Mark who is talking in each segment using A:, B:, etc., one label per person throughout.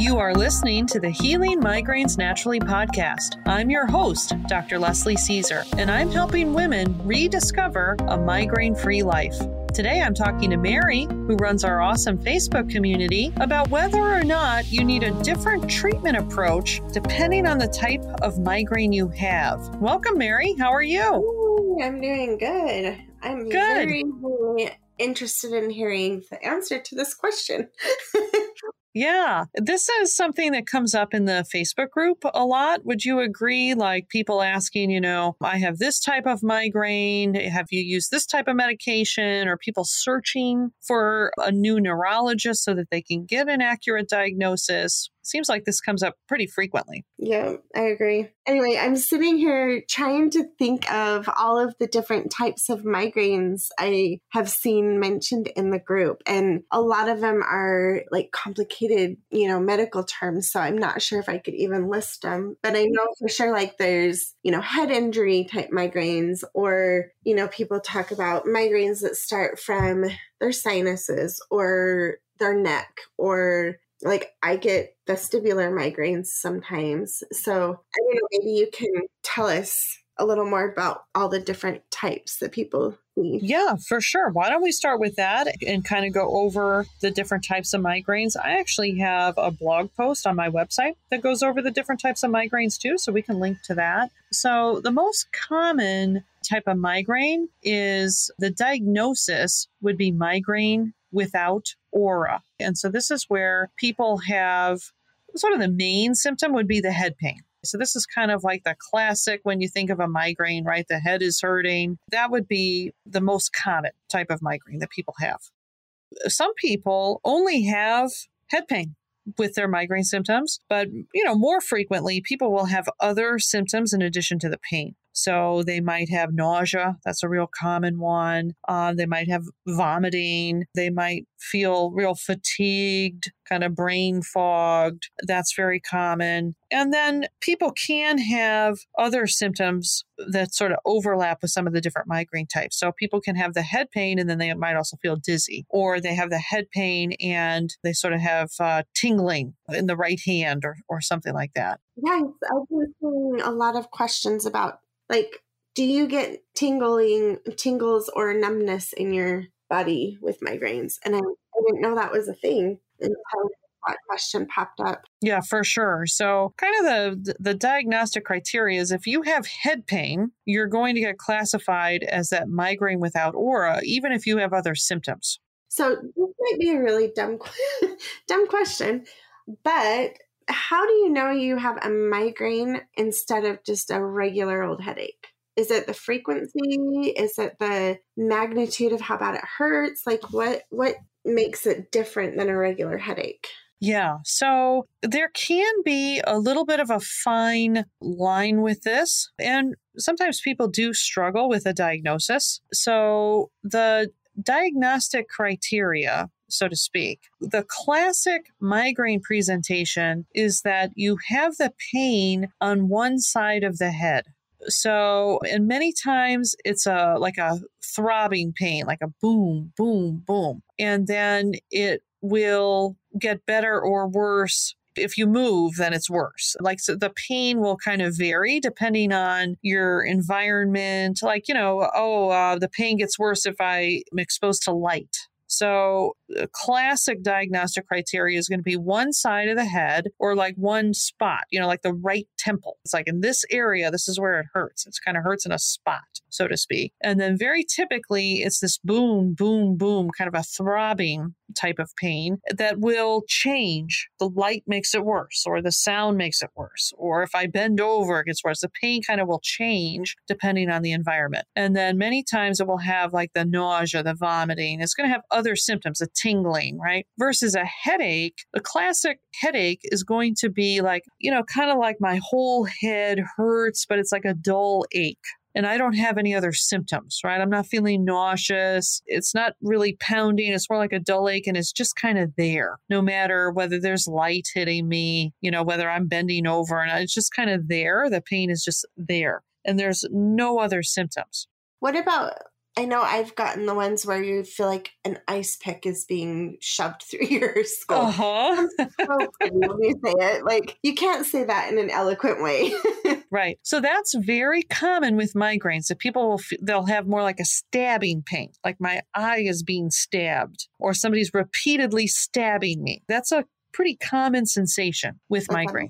A: You are listening to the Healing Migraines Naturally podcast. I'm your host, Dr. Leslie Caesar, and I'm helping women rediscover a migraine free life. Today, I'm talking to Mary, who runs our awesome Facebook community, about whether or not you need a different treatment approach depending on the type of migraine you have. Welcome, Mary. How are you?
B: I'm doing good. I'm good. very, very interested in hearing the answer to this question.
A: Yeah, this is something that comes up in the Facebook group a lot. Would you agree? Like people asking, you know, I have this type of migraine. Have you used this type of medication? Or people searching for a new neurologist so that they can get an accurate diagnosis seems like this comes up pretty frequently.
B: Yeah, I agree. Anyway, I'm sitting here trying to think of all of the different types of migraines I have seen mentioned in the group. And a lot of them are like complicated, you know, medical terms. So I'm not sure if I could even list them. But I know for sure, like, there's, you know, head injury type migraines, or, you know, people talk about migraines that start from their sinuses or their neck or like I get vestibular migraines sometimes. So I don't know, maybe you can tell us a little more about all the different types that people see.
A: Yeah, for sure. Why don't we start with that and kind of go over the different types of migraines? I actually have a blog post on my website that goes over the different types of migraines too, so we can link to that. So, the most common type of migraine is the diagnosis would be migraine without aura. And so this is where people have sort of the main symptom would be the head pain. So this is kind of like the classic when you think of a migraine, right? The head is hurting. That would be the most common type of migraine that people have. Some people only have head pain with their migraine symptoms, but you know, more frequently people will have other symptoms in addition to the pain. So they might have nausea. That's a real common one. Uh, they might have vomiting. They might feel real fatigued, kind of brain fogged. That's very common. And then people can have other symptoms that sort of overlap with some of the different migraine types. So people can have the head pain and then they might also feel dizzy, or they have the head pain and they sort of have uh, tingling in the right hand or, or something like that.
B: Yes, I've been seeing a lot of questions about like do you get tingling tingles or numbness in your body with migraines? And I, I didn't know that was a thing until that question popped up.
A: Yeah for sure. So kind of the the diagnostic criteria is if you have head pain you're going to get classified as that migraine without aura even if you have other symptoms.
B: So this might be a really dumb dumb question but how do you know you have a migraine instead of just a regular old headache? Is it the frequency? Is it the magnitude of how bad it hurts? Like what what makes it different than a regular headache?
A: Yeah. So there can be a little bit of a fine line with this. And sometimes people do struggle with a diagnosis. So the diagnostic criteria so to speak. The classic migraine presentation is that you have the pain on one side of the head. So, and many times it's a like a throbbing pain, like a boom, boom, boom. And then it will get better or worse if you move, then it's worse. Like, so the pain will kind of vary depending on your environment. Like, you know, oh, uh, the pain gets worse if I'm exposed to light. So, a classic diagnostic criteria is going to be one side of the head or like one spot, you know, like the right temple. It's like in this area, this is where it hurts. It's kind of hurts in a spot, so to speak. And then, very typically, it's this boom, boom, boom, kind of a throbbing type of pain that will change. The light makes it worse, or the sound makes it worse, or if I bend over, it gets worse. The pain kind of will change depending on the environment. And then, many times, it will have like the nausea, the vomiting. It's going to have other symptoms, the tingling, right? Versus a headache, a classic headache is going to be like, you know, kind of like my whole head hurts, but it's like a dull ache and I don't have any other symptoms, right? I'm not feeling nauseous. It's not really pounding. It's more like a dull ache and it's just kind of there, no matter whether there's light hitting me, you know, whether I'm bending over and it's just kind of there. The pain is just there and there's no other symptoms.
B: What about I know I've gotten the ones where you feel like an ice pick is being shoved through your skull.
A: Uh-huh.
B: so when you say it. Like you can't say that in an eloquent way.
A: right. So that's very common with migraines. That people will f- they'll have more like a stabbing pain, like my eye is being stabbed, or somebody's repeatedly stabbing me. That's a pretty common sensation with migraines.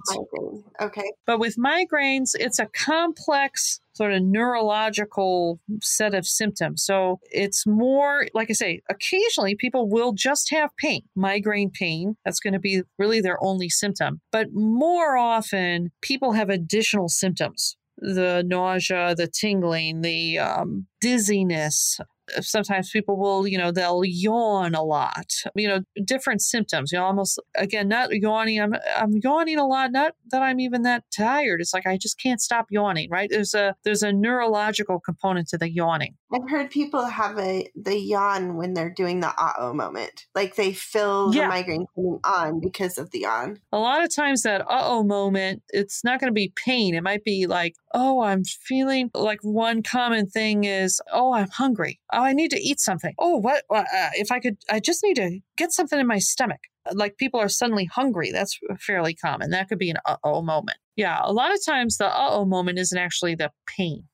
B: Okay.
A: But with migraines, it's a complex sort of neurological set of symptoms. So it's more, like I say, occasionally people will just have pain, migraine pain. That's going to be really their only symptom. But more often, people have additional symptoms the nausea, the tingling, the um, dizziness, sometimes people will you know they'll yawn a lot you know different symptoms you know almost again not yawning i'm i'm yawning a lot not that i'm even that tired it's like i just can't stop yawning right there's a there's a neurological component to the yawning
B: I've heard people have a the yawn when they're doing the uh-oh moment. Like they feel
A: Yeah.
B: the migraine coming on because of the yawn.
A: a lot of times that uh-oh moment it's not going to be pain it might be like oh i'm feeling like one common thing is oh i'm hungry oh i need to eat something oh what uh, if i could i just need to get something in my stomach like people are suddenly hungry that's fairly common that could be an uh-oh moment yeah a lot of times the uh-oh moment isn't actually the pain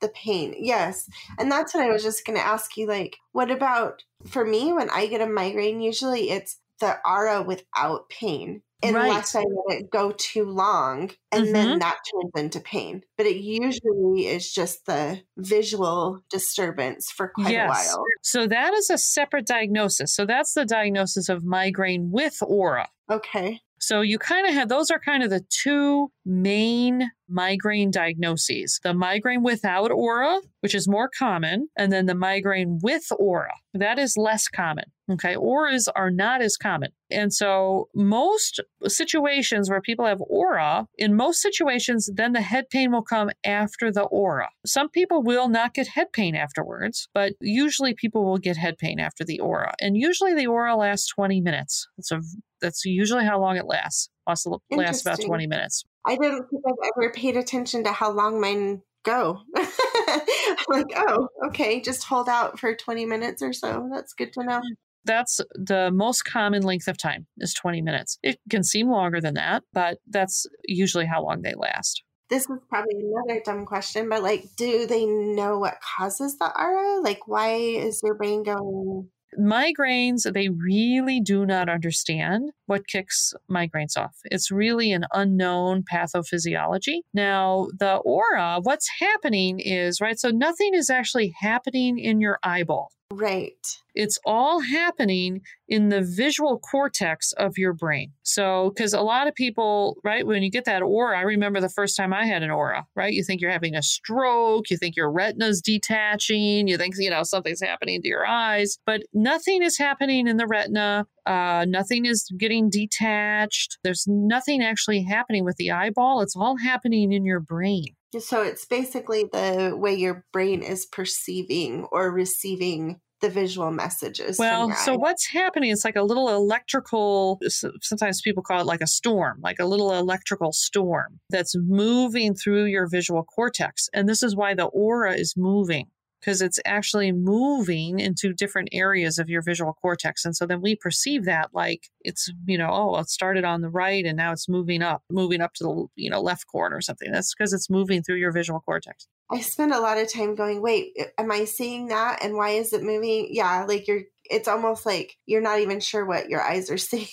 B: The pain. Yes. And that's what I was just gonna ask you, like, what about for me when I get a migraine, usually it's the aura without pain. Unless I let it go too long and then mm-hmm. that turns into pain. But it usually is just the visual disturbance for quite a while.
A: so that is a separate diagnosis so that's the diagnosis of migraine with aura
B: Okay.
A: So you kind of have those are kind of the two main migraine diagnoses the migraine without aura, which is more common, and then the migraine with aura. That is less common. Okay. Auras are not as common. And so most situations where people have aura, in most situations, then the head pain will come after the aura. Some people will not get head pain afterwards, but usually people will get head pain after the aura. And usually the aura lasts 20 minutes. It's a that's usually how long it lasts. Also lasts about 20 minutes.
B: I didn't think I've ever paid attention to how long mine go. Like, oh, okay, just hold out for 20 minutes or so. That's good to know.
A: That's the most common length of time is 20 minutes. It can seem longer than that, but that's usually how long they last.
B: This is probably another dumb question, but like, do they know what causes the aura? Like, why is your brain going?
A: Migraines, they really do not understand what kicks migraines off. It's really an unknown pathophysiology. Now, the aura, what's happening is, right, so nothing is actually happening in your eyeball.
B: Right.
A: it's all happening in the visual cortex of your brain. So, because a lot of people, right, when you get that aura, I remember the first time I had an aura, right? You think you're having a stroke, you think your retina's detaching, you think, you know, something's happening to your eyes, but nothing is happening in the retina. Uh, nothing is getting detached. There's nothing actually happening with the eyeball. It's all happening in your brain.
B: So it's basically the way your brain is perceiving or receiving the visual messages.
A: Well, so what's happening? It's like a little electrical, sometimes people call it like a storm, like a little electrical storm that's moving through your visual cortex. And this is why the aura is moving because it's actually moving into different areas of your visual cortex. And so then we perceive that like it's, you know, oh, it started on the right and now it's moving up, moving up to the, you know, left corner or something. That's because it's moving through your visual cortex.
B: I spend a lot of time going, wait, am I seeing that? And why is it moving? Yeah, like you're, it's almost like you're not even sure what your eyes are seeing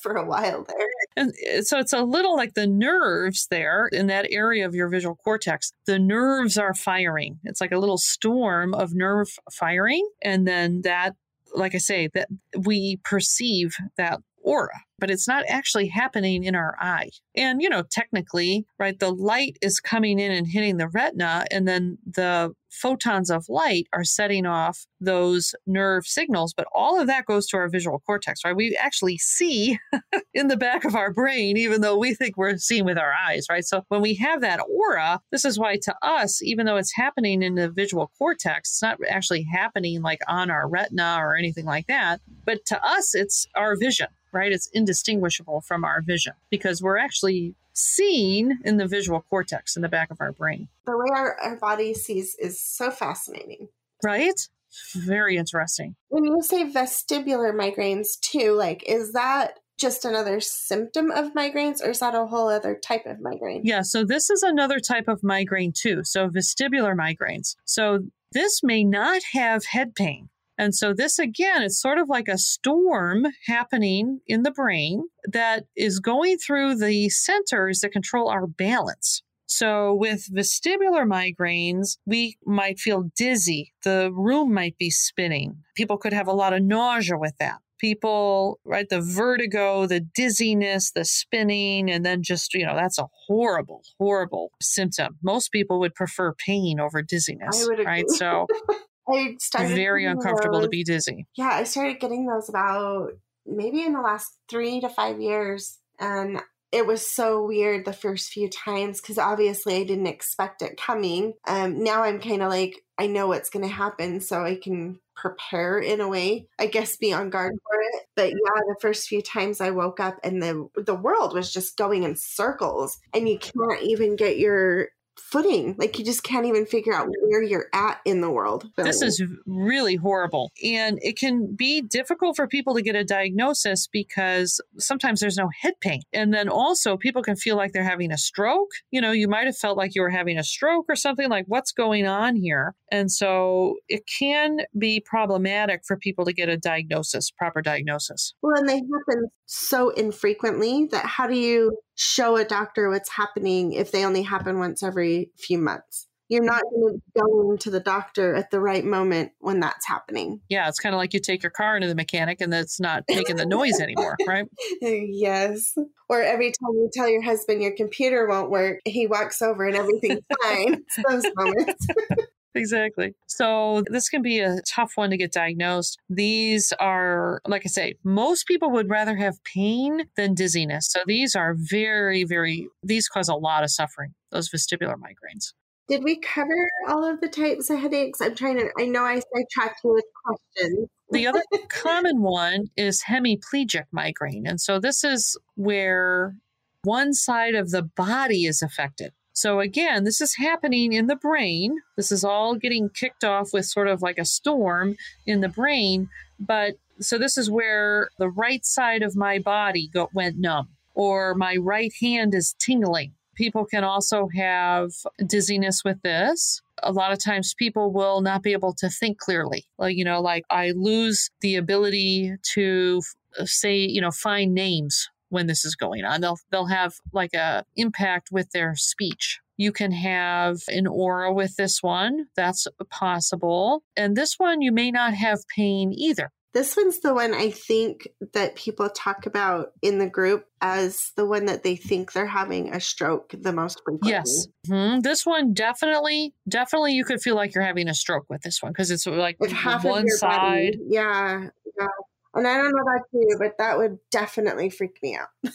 B: for a while there.
A: And uh, so it's a little like the nerves there in that area of your visual cortex. The nerves are firing. It's like a little storm of nerve firing. And then that, like I say, that we perceive that aura, but it's not actually happening in our eye. And, you know, technically, right, the light is coming in and hitting the retina, and then the photons of light are setting off those nerve signals, but all of that goes to our visual cortex, right? We actually see in the back of our brain, even though we think we're seeing with our eyes, right? So when we have that aura, this is why to us, even though it's happening in the visual cortex, it's not actually happening like on our retina or anything like that. But to us, it's our vision, right? It's indistinguishable from our vision because we're actually seeing in the visual cortex in the back of our brain.
B: The way our, our body sees is so fascinating.
A: Right? Very interesting.
B: When you say vestibular migraines too, like is that just another symptom of migraines or is that a whole other type of migraine?
A: Yeah, so this is another type of migraine too. So vestibular migraines. So this may not have head pain. And so, this again, it's sort of like a storm happening in the brain that is going through the centers that control our balance. So, with vestibular migraines, we might feel dizzy. The room might be spinning. People could have a lot of nausea with that. People, right, the vertigo, the dizziness, the spinning, and then just, you know, that's a horrible, horrible symptom. Most people would prefer pain over dizziness, right? So, I started very uncomfortable those, to be dizzy.
B: Yeah, I started getting those about maybe in the last three to five years. And it was so weird the first few times because obviously I didn't expect it coming. Um, now I'm kind of like, I know what's going to happen, so I can prepare in a way, I guess, be on guard for it. But yeah, the first few times I woke up and the the world was just going in circles, and you can't even get your footing. Like you just can't even figure out where you're at in the world.
A: This is really horrible. And it can be difficult for people to get a diagnosis because sometimes there's no head pain. And then also people can feel like they're having a stroke. You know, you might have felt like you were having a stroke or something like what's going on here. And so it can be problematic for people to get a diagnosis, proper diagnosis.
B: Well, and they happen so infrequently that how do you show a doctor what's happening if they only happen once every few months? You're not going to go to the doctor at the right moment when that's happening.
A: Yeah, it's kind of like you take your car into the mechanic and it's not making the noise anymore, right?
B: yes. Or every time you tell your husband your computer won't work, he walks over and everything's fine. It's those moments.
A: exactly. So this can be a tough one to get diagnosed. These are, like I say, most people would rather have pain than dizziness. So these are very, very, these cause a lot of suffering, those vestibular migraines.
B: Did we cover all of the types of headaches? I'm trying to, I know I sidetracked you with questions.
A: the other common one is hemiplegic migraine. And so this is where one side of the body is affected. So, again, this is happening in the brain. This is all getting kicked off with sort of like a storm in the brain. But so, this is where the right side of my body went numb, or my right hand is tingling. People can also have dizziness with this. A lot of times people will not be able to think clearly. Like, you know, like I lose the ability to say, you know, find names when this is going on. They'll they'll have like a impact with their speech. You can have an aura with this one. That's possible. And this one you may not have pain either.
B: This one's the one I think that people talk about in the group as the one that they think they're having a stroke the most frequently.
A: Yes. Mm-hmm. This one definitely, definitely you could feel like you're having a stroke with this one because it's like
B: if half one side. Body, yeah. Yeah. And I don't know about you, but that would definitely freak me out.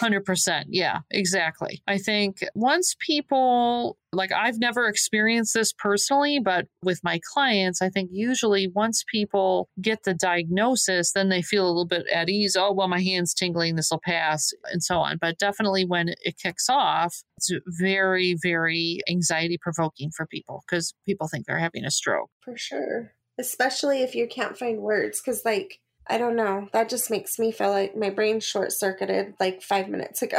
A: 100%. Yeah, exactly. I think once people, like I've never experienced this personally, but with my clients, I think usually once people get the diagnosis, then they feel a little bit at ease. Oh, well, my hand's tingling, this will pass, and so on. But definitely when it kicks off, it's very, very anxiety provoking for people because people think they're having a stroke.
B: For sure especially if you can't find words because like i don't know that just makes me feel like my brain short circuited like five minutes ago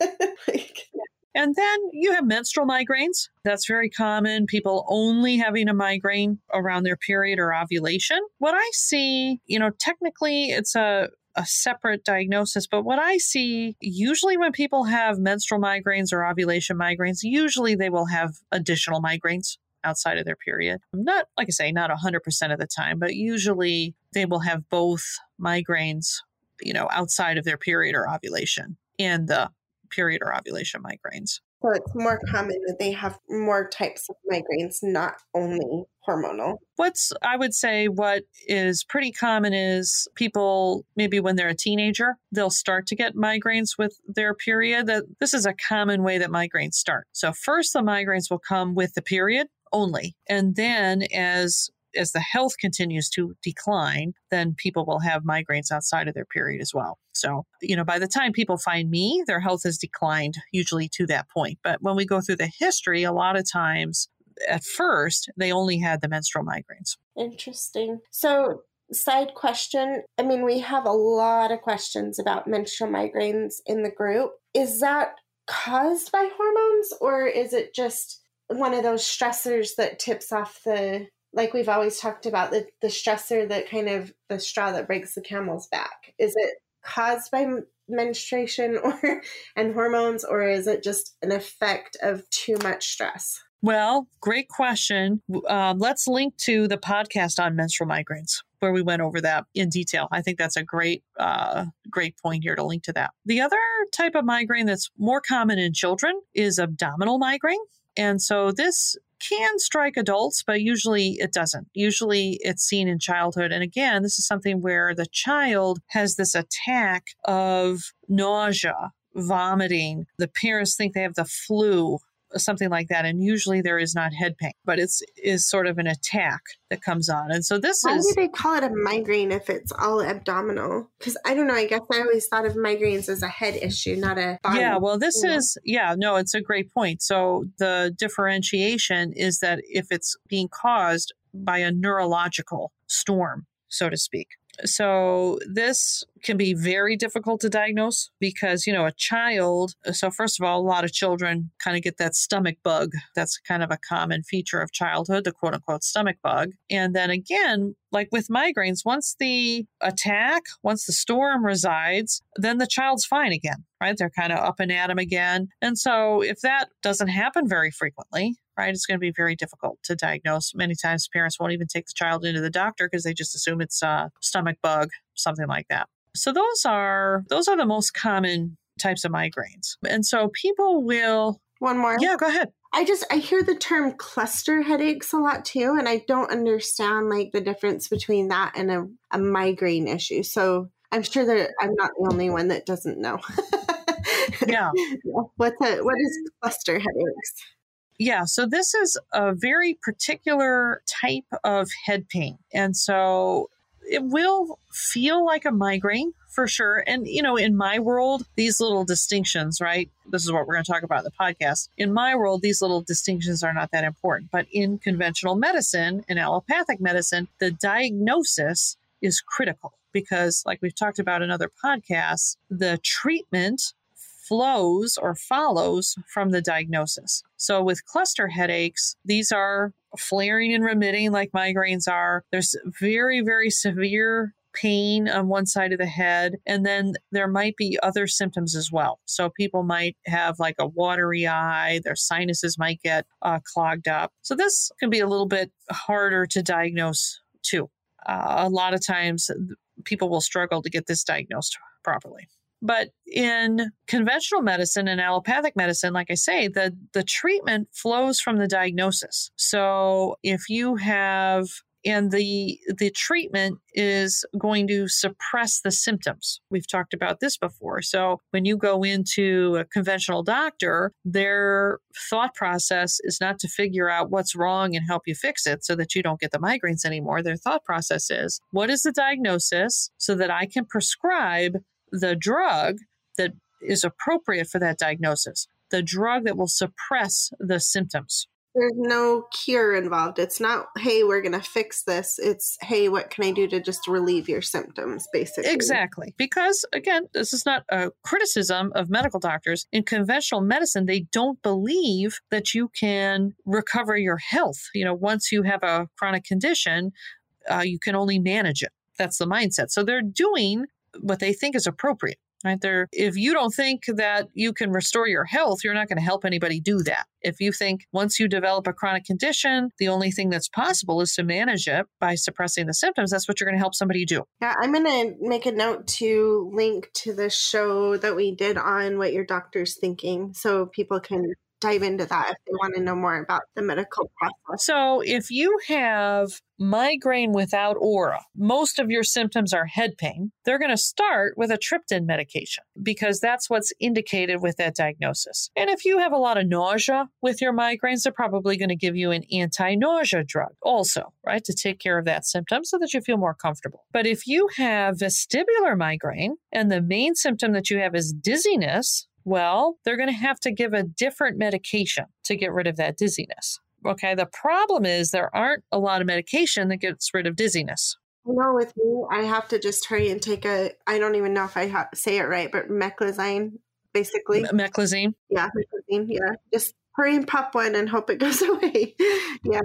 A: like, and then you have menstrual migraines. That's very common. People only having a migraine around their period or ovulation. What I see, you know, technically it's a a separate diagnosis. But what I see usually when people have menstrual migraines or ovulation migraines, usually they will have additional migraines outside of their period. Not, like I say, not 100% of the time, but usually they will have both migraines, you know, outside of their period or ovulation and the period or ovulation migraines.
B: So it's more common that they have more types of migraines, not only hormonal.
A: What's, I would say, what is pretty common is people, maybe when they're a teenager, they'll start to get migraines with their period. That this is a common way that migraines start. So first the migraines will come with the period only. And then as as the health continues to decline, then people will have migraines outside of their period as well. So, you know, by the time people find me, their health has declined usually to that point. But when we go through the history, a lot of times at first they only had the menstrual migraines.
B: Interesting. So, side question I mean, we have a lot of questions about menstrual migraines in the group. Is that caused by hormones or is it just one of those stressors that tips off the like we've always talked about the the stressor that kind of the straw that breaks the camel's back. Is it caused by menstruation or and hormones or is it just an effect of too much stress?
A: Well great question. Um, let's link to the podcast on menstrual migraines where we went over that in detail. I think that's a great uh, great point here to link to that. The other type of migraine that's more common in children is abdominal migraine and so this can strike adults, but usually it doesn't. Usually it's seen in childhood. And again, this is something where the child has this attack of nausea, vomiting. The parents think they have the flu something like that. And usually there is not head pain, but it's is sort of an attack that comes on. And so this
B: Why
A: is.
B: Why do they call it a migraine if it's all abdominal? Because I don't know. I guess I always thought of migraines as a head issue, not a body.
A: Yeah, well, this is yeah, no, it's a great point. So the differentiation is that if it's being caused by a neurological storm, so to speak. So this can be very difficult to diagnose because, you know, a child, so first of all, a lot of children kind of get that stomach bug. That's kind of a common feature of childhood, the quote unquote stomach bug. And then again, like with migraines, once the attack, once the storm resides, then the child's fine again, right? They're kind of up and at 'em again. And so if that doesn't happen very frequently, right? It's going to be very difficult to diagnose. Many times parents won't even take the child into the doctor because they just assume it's a stomach bug, something like that. So those are those are the most common types of migraines. And so people will
B: one more.
A: Yeah, go ahead.
B: I just I hear the term cluster headaches a lot too, and I don't understand like the difference between that and a, a migraine issue. So I'm sure that I'm not the only one that doesn't know.
A: yeah.
B: What's a what is cluster headaches?
A: Yeah, so this is a very particular type of head pain. And so it will feel like a migraine for sure. And, you know, in my world, these little distinctions, right? This is what we're going to talk about in the podcast. In my world, these little distinctions are not that important. But in conventional medicine, in allopathic medicine, the diagnosis is critical because, like we've talked about in other podcasts, the treatment flows or follows from the diagnosis. So with cluster headaches, these are flaring and remitting like migraines are. There's very, very severe pain on one side of the head. And then there might be other symptoms as well. So people might have like a watery eye, their sinuses might get uh, clogged up. So this can be a little bit harder to diagnose too. Uh, a lot of times people will struggle to get this diagnosed properly. But in conventional medicine and allopathic medicine, like I say, the, the treatment flows from the diagnosis. So if you have and the the treatment is going to suppress the symptoms. We've talked about this before. So when you go into a conventional doctor, their thought process is not to figure out what's wrong and help you fix it so that you don't get the migraines anymore. Their thought process is, what is the diagnosis so that I can prescribe the drug that is appropriate for that diagnosis, the drug that will suppress the symptoms.
B: There's no cure involved. It's not, hey, we're going to fix this. It's, hey, what can I do to just relieve your symptoms, basically?
A: Exactly. Because, again, this is not a criticism of medical doctors. In conventional medicine, they don't believe that you can recover your health. You know, once you have a chronic condition, uh, you can only manage it. That's the mindset. So they're doing what they think is appropriate. Right there, if you don't think that you can restore your health, you're not going to help anybody do that. If you think once you develop a chronic condition, the only thing that's possible is to manage it by suppressing the symptoms, that's what you're going to help somebody do.
B: Yeah, I'm going to make a note to link to the show that we did on what your doctor's thinking so people can dive into that if they want to know more about the medical process.
A: So, if you have migraine without aura, most of your symptoms are head pain, they're going to start with a triptan medication because that's what's indicated with that diagnosis. And if you have a lot of nausea with your migraines, they're probably going to give you an anti nausea drug also, right, to take care of that symptom so that you feel more comfortable. But if you have vestibular migraine and the main symptom that you have is dizziness, well, they're going to have to give a different medication to get rid of that dizziness. Okay. The problem is there aren't a lot of medication that gets rid of dizziness.
B: I know with me, I have to just hurry and take a, I don't even know if I ha- say it right, but meclizine, basically.
A: Meclizine.
B: Yeah, meclizine. Yeah. Just hurry and pop one and hope it goes away. yeah.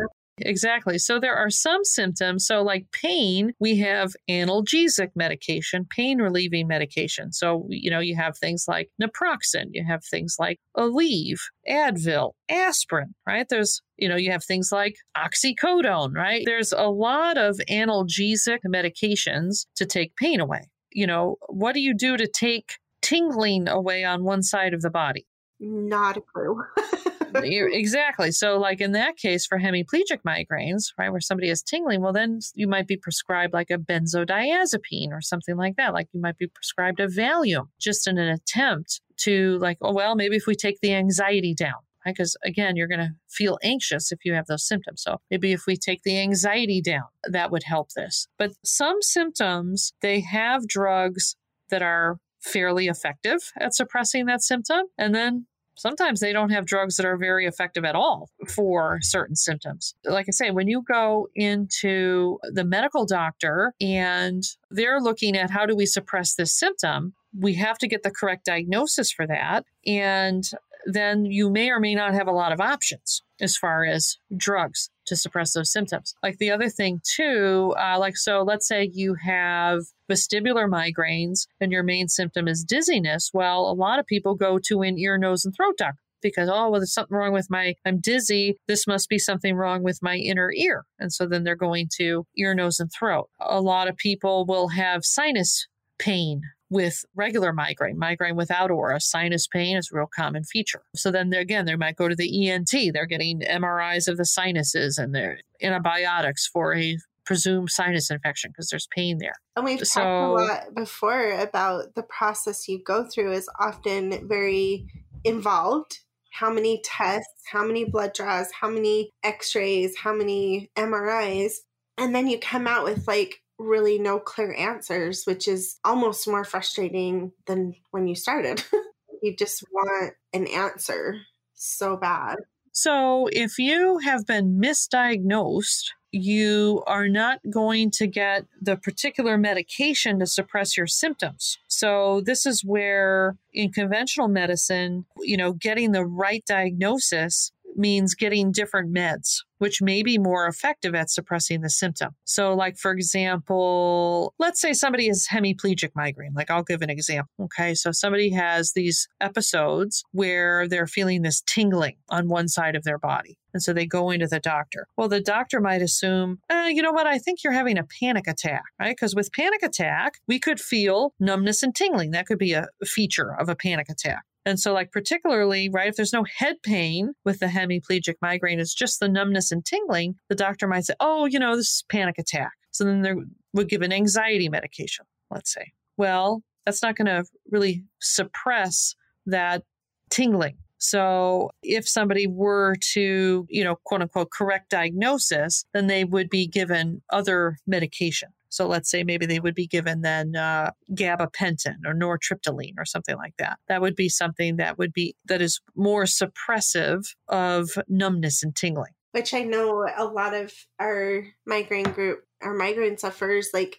A: Exactly. So there are some symptoms. So, like pain, we have analgesic medication, pain relieving medication. So, you know, you have things like naproxen, you have things like Aleve, Advil, aspirin, right? There's, you know, you have things like oxycodone, right? There's a lot of analgesic medications to take pain away. You know, what do you do to take tingling away on one side of the body?
B: Not a clue.
A: exactly. So, like in that case, for hemiplegic migraines, right, where somebody is tingling, well, then you might be prescribed like a benzodiazepine or something like that. Like you might be prescribed a Valium just in an attempt to, like, oh, well, maybe if we take the anxiety down, Right? because again you're going to feel anxious if you have those symptoms so maybe if we take the anxiety down that would help this but some symptoms they have drugs that are fairly effective at suppressing that symptom and then sometimes they don't have drugs that are very effective at all for certain symptoms. Like I say, when you go into the medical doctor and they're looking at how do we suppress this symptom, we have to get the correct diagnosis for that. And then you may or may not have a lot of options as far as drugs to suppress those symptoms. Like the other thing, too, uh, like so, let's say you have vestibular migraines and your main symptom is dizziness. Well, a lot of people go to an ear, nose, and throat doctor because oh well there's something wrong with my i'm dizzy this must be something wrong with my inner ear and so then they're going to ear nose and throat a lot of people will have sinus pain with regular migraine, migraine without aura, sinus pain is a real common feature. So then again, they might go to the ENT. They're getting MRIs of the sinuses and they're antibiotics for a presumed sinus infection because there's pain there.
B: And we've so, talked a lot before about the process you go through is often very involved. How many tests, how many blood draws, how many x rays, how many MRIs. And then you come out with like really no clear answers, which is almost more frustrating than when you started. you just want an answer so bad.
A: So, if you have been misdiagnosed, you are not going to get the particular medication to suppress your symptoms. So, this is where in conventional medicine, you know, getting the right diagnosis means getting different meds, which may be more effective at suppressing the symptom. So, like, for example, let's say somebody has hemiplegic migraine. Like, I'll give an example. Okay. So, somebody has these episodes where they're feeling this tingling on one side of their body. And so they go into the doctor. Well, the doctor might assume, eh, you know what? I think you're having a panic attack, right? Because with panic attack, we could feel numbness and tingling. That could be a feature of a panic attack. And so, like, particularly, right, if there's no head pain with the hemiplegic migraine, it's just the numbness and tingling, the doctor might say, oh, you know, this is panic attack. So then they would give an anxiety medication, let's say. Well, that's not going to really suppress that tingling. So if somebody were to, you know, quote unquote, correct diagnosis, then they would be given other medication. So let's say maybe they would be given then uh, gabapentin or nortriptyline or something like that. That would be something that would be that is more suppressive of numbness and tingling.
B: Which I know a lot of our migraine group, our migraine sufferers, like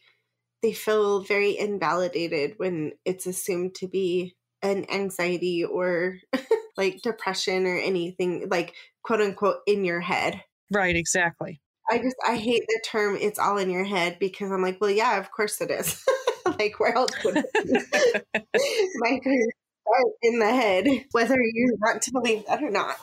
B: they feel very invalidated when it's assumed to be an anxiety or like depression or anything like quote unquote in your head.
A: Right, exactly.
B: I just I hate the term "it's all in your head" because I'm like, well, yeah, of course it is. like, where else would it My start in the head, whether you want to believe that or not.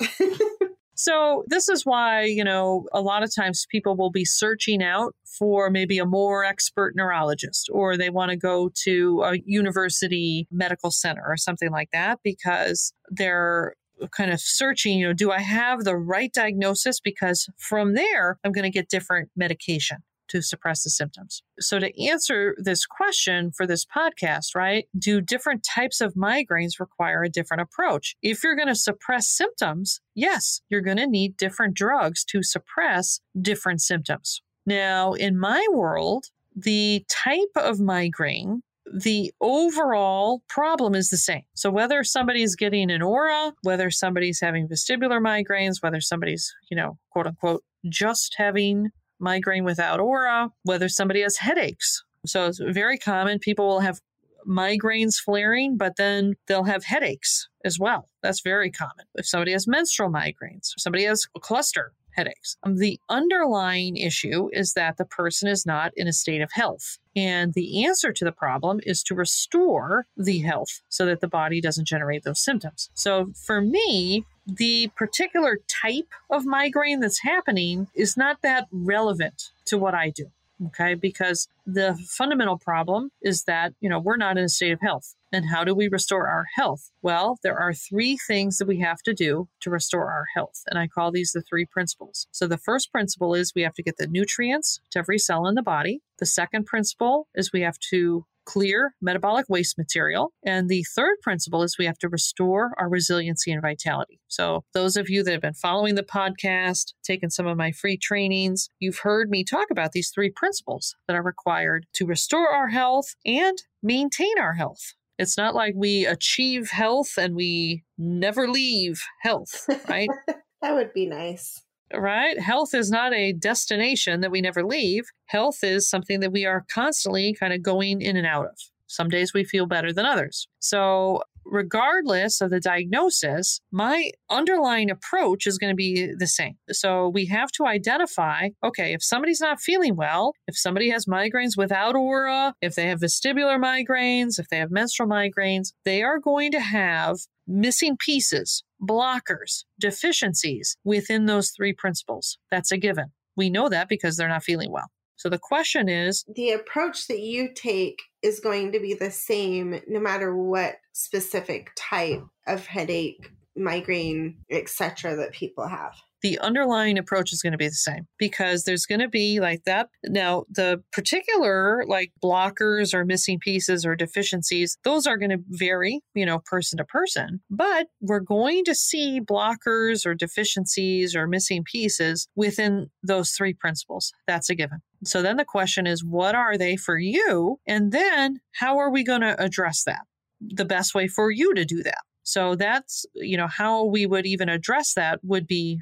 A: So, this is why, you know, a lot of times people will be searching out for maybe a more expert neurologist or they want to go to a university medical center or something like that because they're kind of searching, you know, do I have the right diagnosis? Because from there, I'm going to get different medication to suppress the symptoms. So, to answer this question for this podcast, right, do different types of migraines require a different approach? If you're going to suppress symptoms, yes, you're going to need different drugs to suppress different symptoms. Now, in my world, the type of migraine the overall problem is the same. So whether somebody's getting an aura, whether somebody's having vestibular migraines, whether somebody's, you know, quote unquote, just having migraine without aura, whether somebody has headaches. So it's very common. People will have migraines flaring, but then they'll have headaches as well. That's very common. If somebody has menstrual migraines, somebody has a cluster headaches. Um, the underlying issue is that the person is not in a state of health. And the answer to the problem is to restore the health so that the body doesn't generate those symptoms. So for me, the particular type of migraine that's happening is not that relevant to what I do okay? Because the fundamental problem is that you know we're not in a state of health. And how do we restore our health? Well there are three things that we have to do to restore our health and i call these the three principles. So the first principle is we have to get the nutrients to every cell in the body. The second principle is we have to clear metabolic waste material. And the third principle is we have to restore our resiliency and vitality. So, those of you that have been following the podcast, taken some of my free trainings, you've heard me talk about these three principles that are required to restore our health and maintain our health. It's not like we achieve health and we never leave health, right?
B: that would be nice
A: right? Health is not a destination that we never leave. Health is something that we are constantly kind of going in and out of. Some days we feel better than others. So, regardless of the diagnosis, my underlying approach is going to be the same. So, we have to identify okay, if somebody's not feeling well, if somebody has migraines without aura, if they have vestibular migraines, if they have menstrual migraines, they are going to have missing pieces blockers, deficiencies within those three principles. That's a given. We know that because they're not feeling well. So the question is
B: the approach that you take is going to be the same no matter what specific type of headache, migraine, etc. that people have
A: the underlying approach is going to be the same because there's going to be like that. Now, the particular like blockers or missing pieces or deficiencies, those are going to vary, you know, person to person. But we're going to see blockers or deficiencies or missing pieces within those three principles. That's a given. So then the question is, what are they for you? And then how are we going to address that? The best way for you to do that. So that's, you know, how we would even address that would be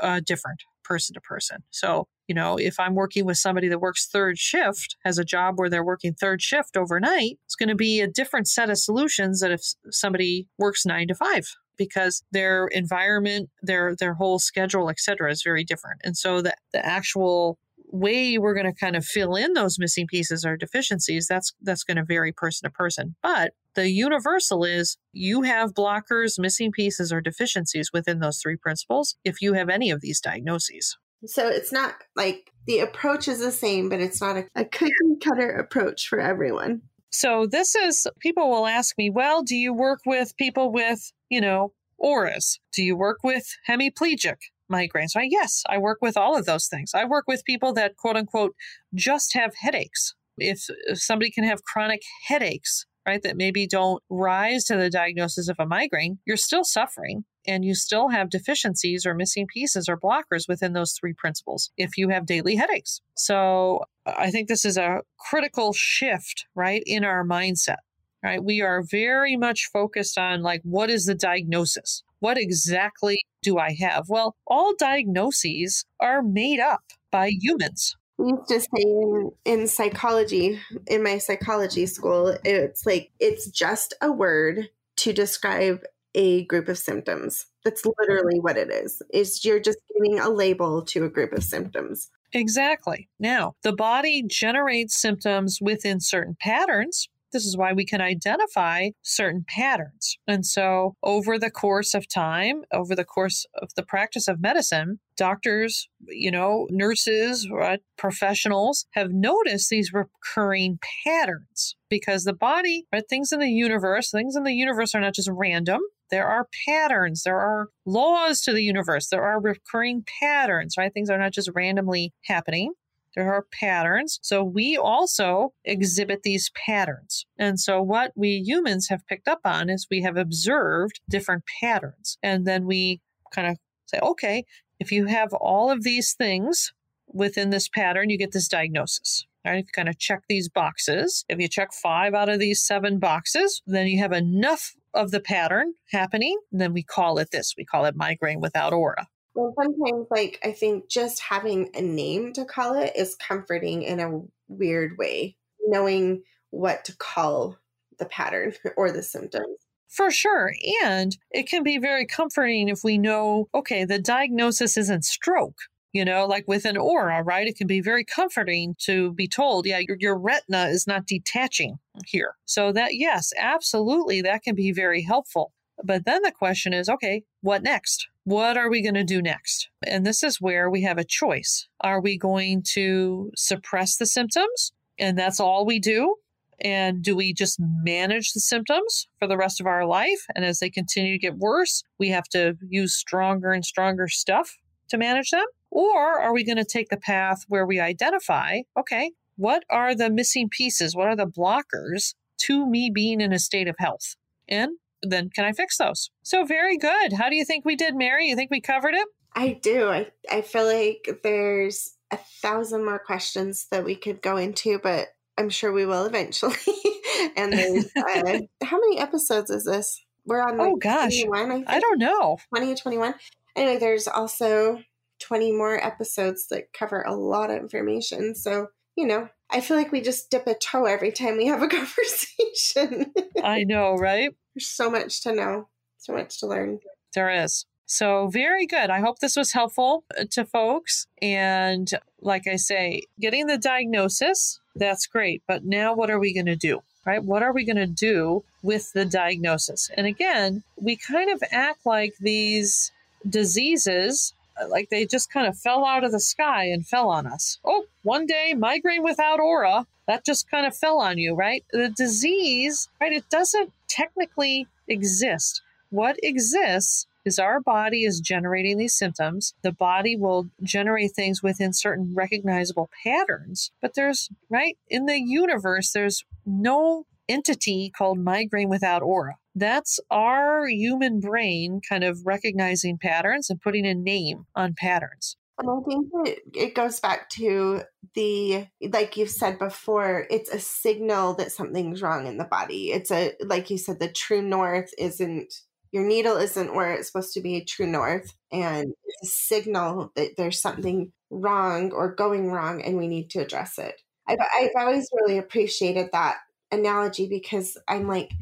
A: uh, different person to person. So, you know, if I'm working with somebody that works third shift, has a job where they're working third shift overnight, it's going to be a different set of solutions than if somebody works nine to five because their environment, their their whole schedule, et cetera, is very different. And so the, the actual way we're going to kind of fill in those missing pieces or deficiencies, that's that's going to vary person to person. But the universal is you have blockers, missing pieces, or deficiencies within those three principles if you have any of these diagnoses.
B: So it's not like the approach is the same, but it's not a, a cookie cutter approach for everyone.
A: So this is people will ask me, well, do you work with people with, you know, auras? Do you work with hemiplegic migraines? Right? Yes, I work with all of those things. I work with people that quote unquote just have headaches. If, if somebody can have chronic headaches, right, that maybe don't rise to the diagnosis of a migraine, you're still suffering and you still have deficiencies or missing pieces or blockers within those three principles if you have daily headaches. So I think this is a critical shift, right, in our mindset. Right? We are very much focused on like what is the diagnosis? What exactly do I have? Well, all diagnoses are made up by humans
B: used to say in, in psychology, in my psychology school, it's like it's just a word to describe a group of symptoms. That's literally what it is. Is you're just giving a label to a group of symptoms.
A: Exactly. Now, the body generates symptoms within certain patterns this is why we can identify certain patterns. And so, over the course of time, over the course of the practice of medicine, doctors, you know, nurses, right, professionals have noticed these recurring patterns because the body, right, things in the universe, things in the universe are not just random. There are patterns, there are laws to the universe, there are recurring patterns, right? Things are not just randomly happening. There are patterns. So we also exhibit these patterns. And so what we humans have picked up on is we have observed different patterns. And then we kind of say, okay, if you have all of these things within this pattern, you get this diagnosis Right? If you kind of check these boxes, if you check five out of these seven boxes, then you have enough of the pattern happening. Then we call it this. We call it migraine without aura.
B: Well, sometimes, like, I think just having a name to call it is comforting in a weird way, knowing what to call the pattern or the symptoms.
A: For sure. And it can be very comforting if we know, okay, the diagnosis isn't stroke. You know, like with an aura, right? It can be very comforting to be told, yeah, your, your retina is not detaching here. So, that, yes, absolutely, that can be very helpful. But then the question is, okay, what next? What are we going to do next? And this is where we have a choice. Are we going to suppress the symptoms? And that's all we do? And do we just manage the symptoms for the rest of our life? And as they continue to get worse, we have to use stronger and stronger stuff to manage them? Or are we going to take the path where we identify, okay, what are the missing pieces? What are the blockers to me being in a state of health? And then can I fix those? So, very good. How do you think we did, Mary? You think we covered it?
B: I do. I, I feel like there's a thousand more questions that we could go into, but I'm sure we will eventually. and there's uh, how many episodes is this? We're on.
A: Like, oh gosh, I, I, don't know.
B: Twenty or twenty-one. Anyway, there's also twenty more episodes that cover a lot of information. So you know, I feel like we just dip a toe every time we have a conversation.
A: I know, right?
B: There's so much to know, so much to learn.
A: There is. So, very good. I hope this was helpful uh, to folks. And like I say, getting the diagnosis, that's great. But now, what are we going to do? Right? What are we going to do with the diagnosis? And again, we kind of act like these diseases, Uh, like they just kind of fell out of the sky and fell on us. Oh, one day, migraine without aura, that just kind of fell on you, right? The disease, right? It doesn't technically exist. What exists is our body is generating these symptoms. The body will generate things within certain recognizable patterns. But there's, right, in the universe, there's no entity called migraine without aura. That's our human brain kind of recognizing patterns and putting a name on patterns.
B: And I think it, it goes back to the, like you've said before, it's a signal that something's wrong in the body. It's a, like you said, the true north isn't your needle isn't where it's supposed to be true north and it's a signal that there's something wrong or going wrong and we need to address it I've, I've always really appreciated that analogy because i'm like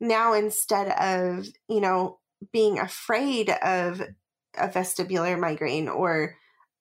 B: now instead of you know being afraid of a vestibular migraine or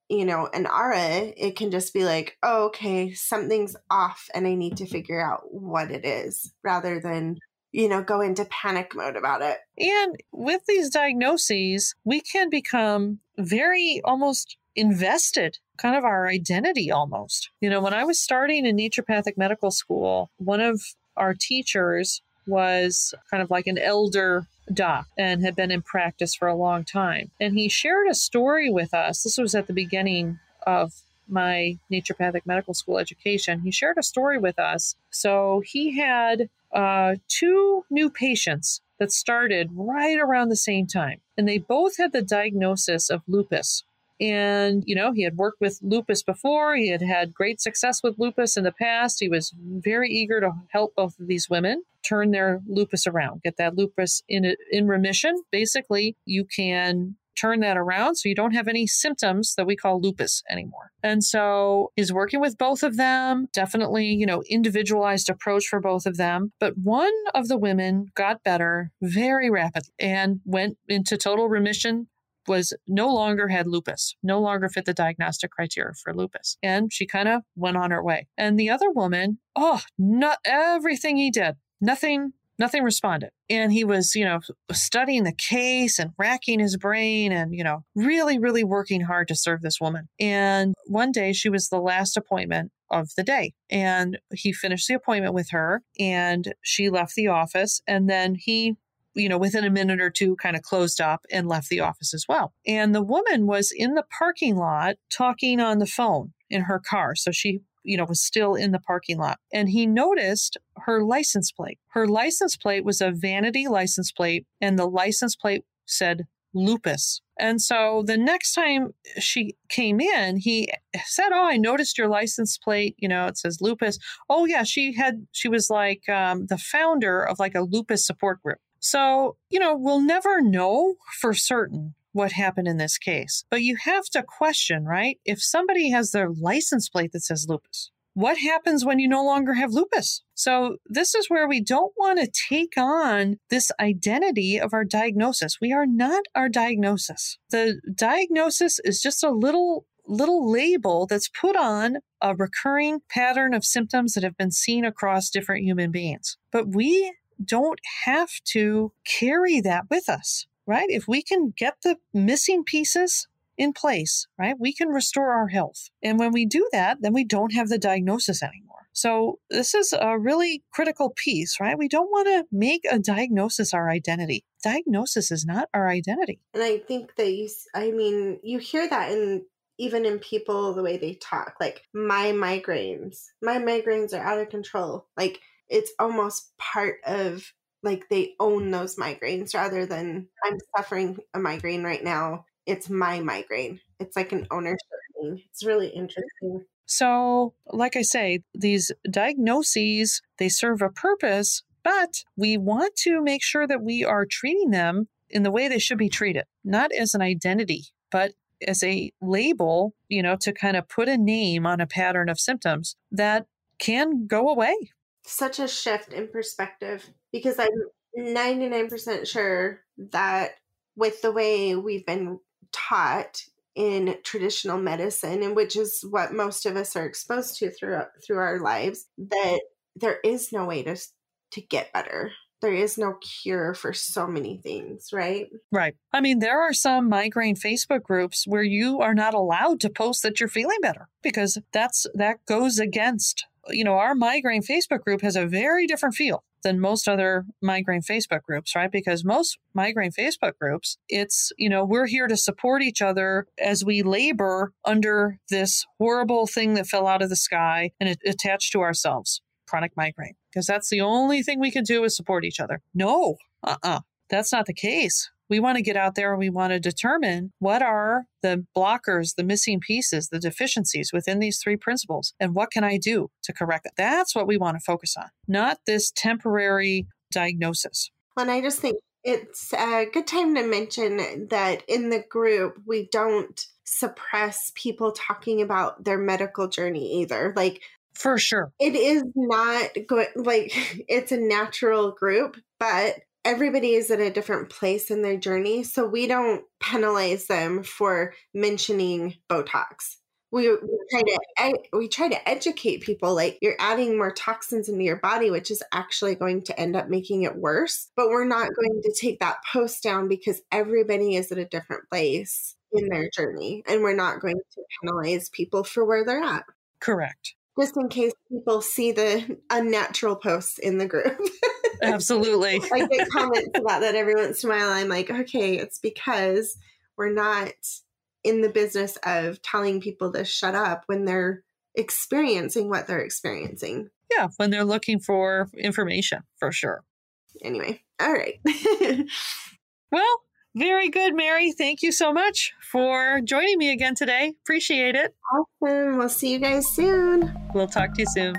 B: you know an aura it can just be like oh okay something's off and i need to figure out what it is rather than you know, go into panic mode about it.
A: And with these diagnoses, we can become very almost invested, kind of our identity almost. You know, when I was starting in naturopathic medical school, one of our teachers was kind of like an elder doc and had been in practice for a long time. And he shared a story with us. This was at the beginning of my naturopathic medical school education. He shared a story with us. So he had uh, two new patients that started right around the same time. And they both had the diagnosis of lupus. And, you know, he had worked with lupus before. He had had great success with lupus in the past. He was very eager to help both of these women turn their lupus around, get that lupus in, in remission. Basically, you can turn that around so you don't have any symptoms that we call lupus anymore. And so he's working with both of them, definitely, you know, individualized approach for both of them. But one of the women got better very rapidly and went into total remission was no longer had lupus, no longer fit the diagnostic criteria for lupus. And she kind of went on her way. And the other woman, oh, not everything he did, nothing Nothing responded. And he was, you know, studying the case and racking his brain and, you know, really, really working hard to serve this woman. And one day she was the last appointment of the day. And he finished the appointment with her and she left the office. And then he you know, within a minute or two, kind of closed up and left the office as well. And the woman was in the parking lot talking on the phone in her car. So she you know, was still in the parking lot. And he noticed her license plate. Her license plate was a vanity license plate, and the license plate said lupus. And so the next time she came in, he said, "Oh, I noticed your license plate. You know, it says lupus. Oh, yeah, she had. She was like um, the founder of like a lupus support group. So you know, we'll never know for certain." What happened in this case? But you have to question, right? If somebody has their license plate that says lupus, what happens when you no longer have lupus? So, this is where we don't want to take on this identity of our diagnosis. We are not our diagnosis. The diagnosis is just a little little label that's put on a recurring pattern of symptoms that have been seen across different human beings. But we don't have to carry that with us, right? If we can get the missing pieces in place, right, we can restore our health. And when we do that, then we don't have the diagnosis anymore. So, this is a really critical piece, right? We don't want to make a diagnosis our identity. Diagnosis is not our identity.
B: And I think that you, I mean, you hear that in even in people the way they talk like my migraines my migraines are out of control like it's almost part of like they own those migraines rather than i'm suffering a migraine right now it's my migraine. It's like an ownership thing. It's really interesting.
A: So, like I say, these diagnoses, they serve a purpose, but we want to make sure that we are treating them in the way they should be treated, not as an identity, but as a label, you know, to kind of put a name on a pattern of symptoms that can go away.
B: Such a shift in perspective because I'm 99% sure that with the way we've been taught in traditional medicine and which is what most of us are exposed to through through our lives that there is no way to to get better there is no cure for so many things, right?
A: Right. I mean, there are some migraine Facebook groups where you are not allowed to post that you're feeling better because that's that goes against, you know, our migraine Facebook group has a very different feel than most other migraine Facebook groups, right? Because most migraine Facebook groups, it's, you know, we're here to support each other as we labor under this horrible thing that fell out of the sky and it attached to ourselves chronic migraine because that's the only thing we can do is support each other. No, uh uh-uh, uh, that's not the case. We want to get out there and we want to determine what are the blockers, the missing pieces, the deficiencies within these three principles, and what can I do to correct it. That's what we want to focus on, not this temporary diagnosis.
B: And I just think it's a good time to mention that in the group, we don't suppress people talking about their medical journey either. Like,
A: for sure.
B: It is not good, like, it's a natural group, but everybody is at a different place in their journey. So we don't penalize them for mentioning Botox. We, we try to we try to educate people like you're adding more toxins into your body which is actually going to end up making it worse but we're not going to take that post down because everybody is at a different place in their journey and we're not going to penalize people for where they're at
A: correct
B: just in case people see the unnatural posts in the group
A: Absolutely.
B: I get comments about that every once in a while. I'm like, okay, it's because we're not in the business of telling people to shut up when they're experiencing what they're experiencing.
A: Yeah, when they're looking for information, for sure.
B: Anyway, all right.
A: well, very good, Mary. Thank you so much for joining me again today. Appreciate it.
B: Awesome. We'll see you guys soon.
A: We'll talk to you soon.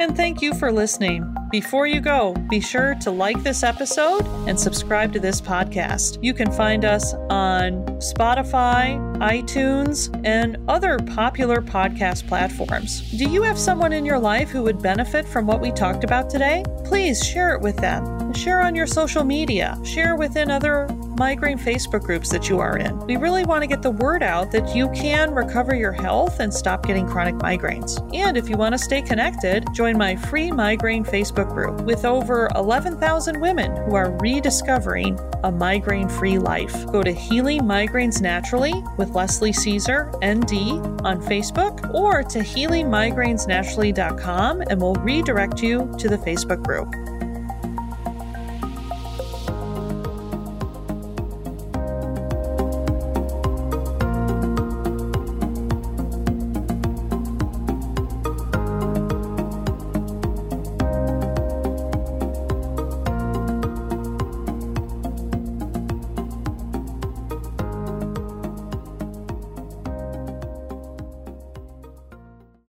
A: And thank you for listening. Before you go, be sure to like this episode and subscribe to this podcast. You can find us on Spotify, iTunes, and other popular podcast platforms. Do you have someone in your life who would benefit from what we talked about today? Please share it with them. Share on your social media. Share within other migraine Facebook groups that you are in. We really want to get the word out that you can recover your health and stop getting chronic migraines. And if you want to stay connected, join my free migraine Facebook group with over 11,000 women who are rediscovering a migraine free life. Go to Healing Migraines Naturally with Leslie Caesar, ND, on Facebook or to healingmigrainesnaturally.com and we'll redirect you to the Facebook group.